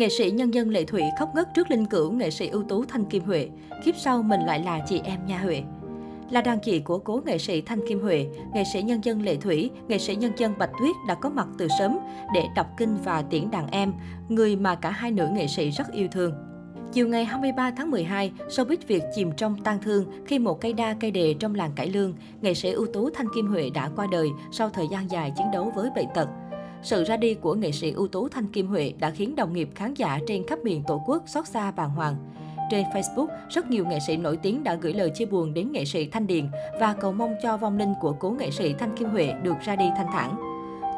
Nghệ sĩ nhân dân Lệ Thủy khóc ngất trước linh cữu nghệ sĩ ưu tú Thanh Kim Huệ. Kiếp sau mình lại là chị em Nha Huệ. Là đàn chị của cố nghệ sĩ Thanh Kim Huệ, nghệ sĩ nhân dân Lệ Thủy, nghệ sĩ nhân dân Bạch Tuyết đã có mặt từ sớm để đọc kinh và tiễn đàn em, người mà cả hai nữ nghệ sĩ rất yêu thương. Chiều ngày 23 tháng 12, showbiz Việt chìm trong tang thương khi một cây đa cây đề trong làng cải lương, nghệ sĩ ưu tú Thanh Kim Huệ đã qua đời sau thời gian dài chiến đấu với bệnh tật. Sự ra đi của nghệ sĩ ưu tú Thanh Kim Huệ đã khiến đồng nghiệp khán giả trên khắp miền Tổ quốc xót xa bàng hoàng. Trên Facebook, rất nhiều nghệ sĩ nổi tiếng đã gửi lời chia buồn đến nghệ sĩ Thanh Điền và cầu mong cho vong linh của cố nghệ sĩ Thanh Kim Huệ được ra đi thanh thản.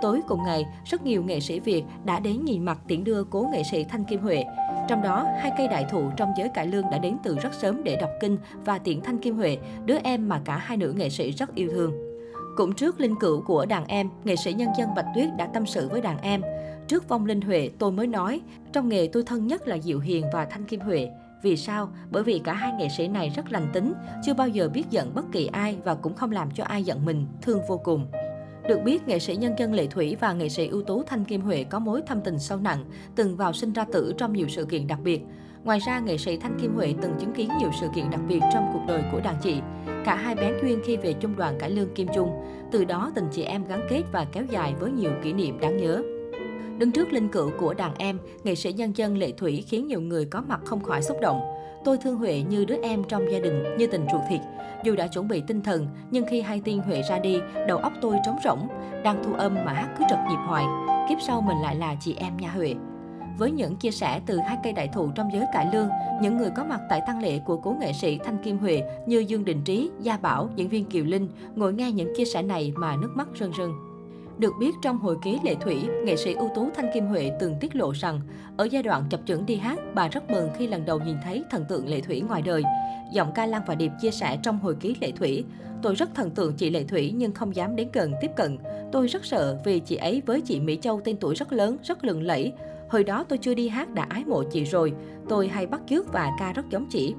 Tối cùng ngày, rất nhiều nghệ sĩ Việt đã đến nhìn mặt tiễn đưa cố nghệ sĩ Thanh Kim Huệ. Trong đó, hai cây đại thụ trong giới cải lương đã đến từ rất sớm để đọc kinh và tiễn Thanh Kim Huệ, đứa em mà cả hai nữ nghệ sĩ rất yêu thương. Cũng trước linh cữu của đàn em, nghệ sĩ nhân dân Bạch Tuyết đã tâm sự với đàn em. Trước vong linh Huệ, tôi mới nói, trong nghề tôi thân nhất là Diệu Hiền và Thanh Kim Huệ. Vì sao? Bởi vì cả hai nghệ sĩ này rất lành tính, chưa bao giờ biết giận bất kỳ ai và cũng không làm cho ai giận mình, thương vô cùng. Được biết, nghệ sĩ nhân dân Lệ Thủy và nghệ sĩ ưu tú Thanh Kim Huệ có mối thâm tình sâu nặng, từng vào sinh ra tử trong nhiều sự kiện đặc biệt. Ngoài ra, nghệ sĩ Thanh Kim Huệ từng chứng kiến nhiều sự kiện đặc biệt trong cuộc đời của đàn chị. Cả hai bén duyên khi về chung đoàn cải lương Kim Trung. Từ đó, tình chị em gắn kết và kéo dài với nhiều kỷ niệm đáng nhớ. Đứng trước linh cữu của đàn em, nghệ sĩ nhân dân Lệ Thủy khiến nhiều người có mặt không khỏi xúc động. Tôi thương Huệ như đứa em trong gia đình, như tình ruột thịt. Dù đã chuẩn bị tinh thần, nhưng khi hay tin Huệ ra đi, đầu óc tôi trống rỗng. Đang thu âm mà hát cứ trật nhịp hoài. Kiếp sau mình lại là chị em nhà Huệ. Với những chia sẻ từ hai cây đại thụ trong giới cải lương, những người có mặt tại tang lễ của cố nghệ sĩ Thanh Kim Huệ như Dương Đình Trí, Gia Bảo, diễn viên Kiều Linh ngồi nghe những chia sẻ này mà nước mắt rưng rưng. Được biết trong hồi ký Lệ Thủy, nghệ sĩ ưu tú Thanh Kim Huệ từng tiết lộ rằng, ở giai đoạn chập chững đi hát, bà rất mừng khi lần đầu nhìn thấy thần tượng Lệ Thủy ngoài đời. Giọng ca Lan và Điệp chia sẻ trong hồi ký Lệ Thủy, tôi rất thần tượng chị Lệ Thủy nhưng không dám đến gần tiếp cận. Tôi rất sợ vì chị ấy với chị Mỹ Châu tên tuổi rất lớn, rất lừng lẫy. Hồi đó tôi chưa đi hát đã ái mộ chị rồi, tôi hay bắt chước và ca rất giống chị.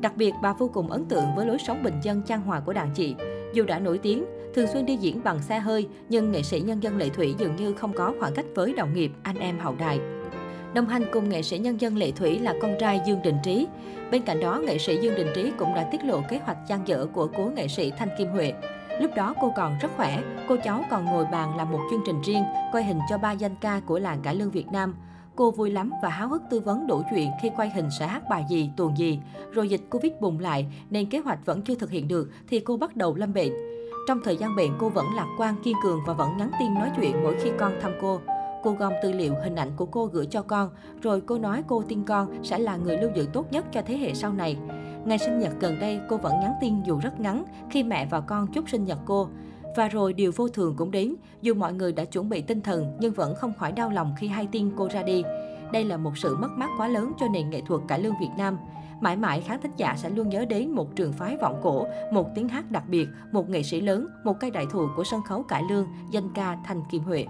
Đặc biệt, bà vô cùng ấn tượng với lối sống bình dân trang hòa của đàn chị. Dù đã nổi tiếng, thường xuyên đi diễn bằng xe hơi, nhưng nghệ sĩ nhân dân Lệ Thủy dường như không có khoảng cách với đồng nghiệp, anh em hậu đài. Đồng hành cùng nghệ sĩ nhân dân Lệ Thủy là con trai Dương Đình Trí. Bên cạnh đó, nghệ sĩ Dương Đình Trí cũng đã tiết lộ kế hoạch gian dở của cố nghệ sĩ Thanh Kim Huệ. Lúc đó cô còn rất khỏe, cô cháu còn ngồi bàn làm một chương trình riêng, quay hình cho ba danh ca của làng cải lương Việt Nam. Cô vui lắm và háo hức tư vấn đủ chuyện khi quay hình sẽ hát bài gì, tuồng gì. Rồi dịch Covid bùng lại nên kế hoạch vẫn chưa thực hiện được thì cô bắt đầu lâm bệnh. Trong thời gian bệnh, cô vẫn lạc quan, kiên cường và vẫn nhắn tin nói chuyện mỗi khi con thăm cô. Cô gom tư liệu, hình ảnh của cô gửi cho con, rồi cô nói cô tin con sẽ là người lưu giữ tốt nhất cho thế hệ sau này. Ngày sinh nhật gần đây, cô vẫn nhắn tin dù rất ngắn khi mẹ và con chúc sinh nhật cô. Và rồi điều vô thường cũng đến, dù mọi người đã chuẩn bị tinh thần nhưng vẫn không khỏi đau lòng khi hay tin cô ra đi. Đây là một sự mất mát quá lớn cho nền nghệ thuật cải lương Việt Nam. Mãi mãi khán thính giả sẽ luôn nhớ đến một trường phái vọng cổ, một tiếng hát đặc biệt, một nghệ sĩ lớn, một cây đại thụ của sân khấu cải lương, danh ca thành Kim Huệ.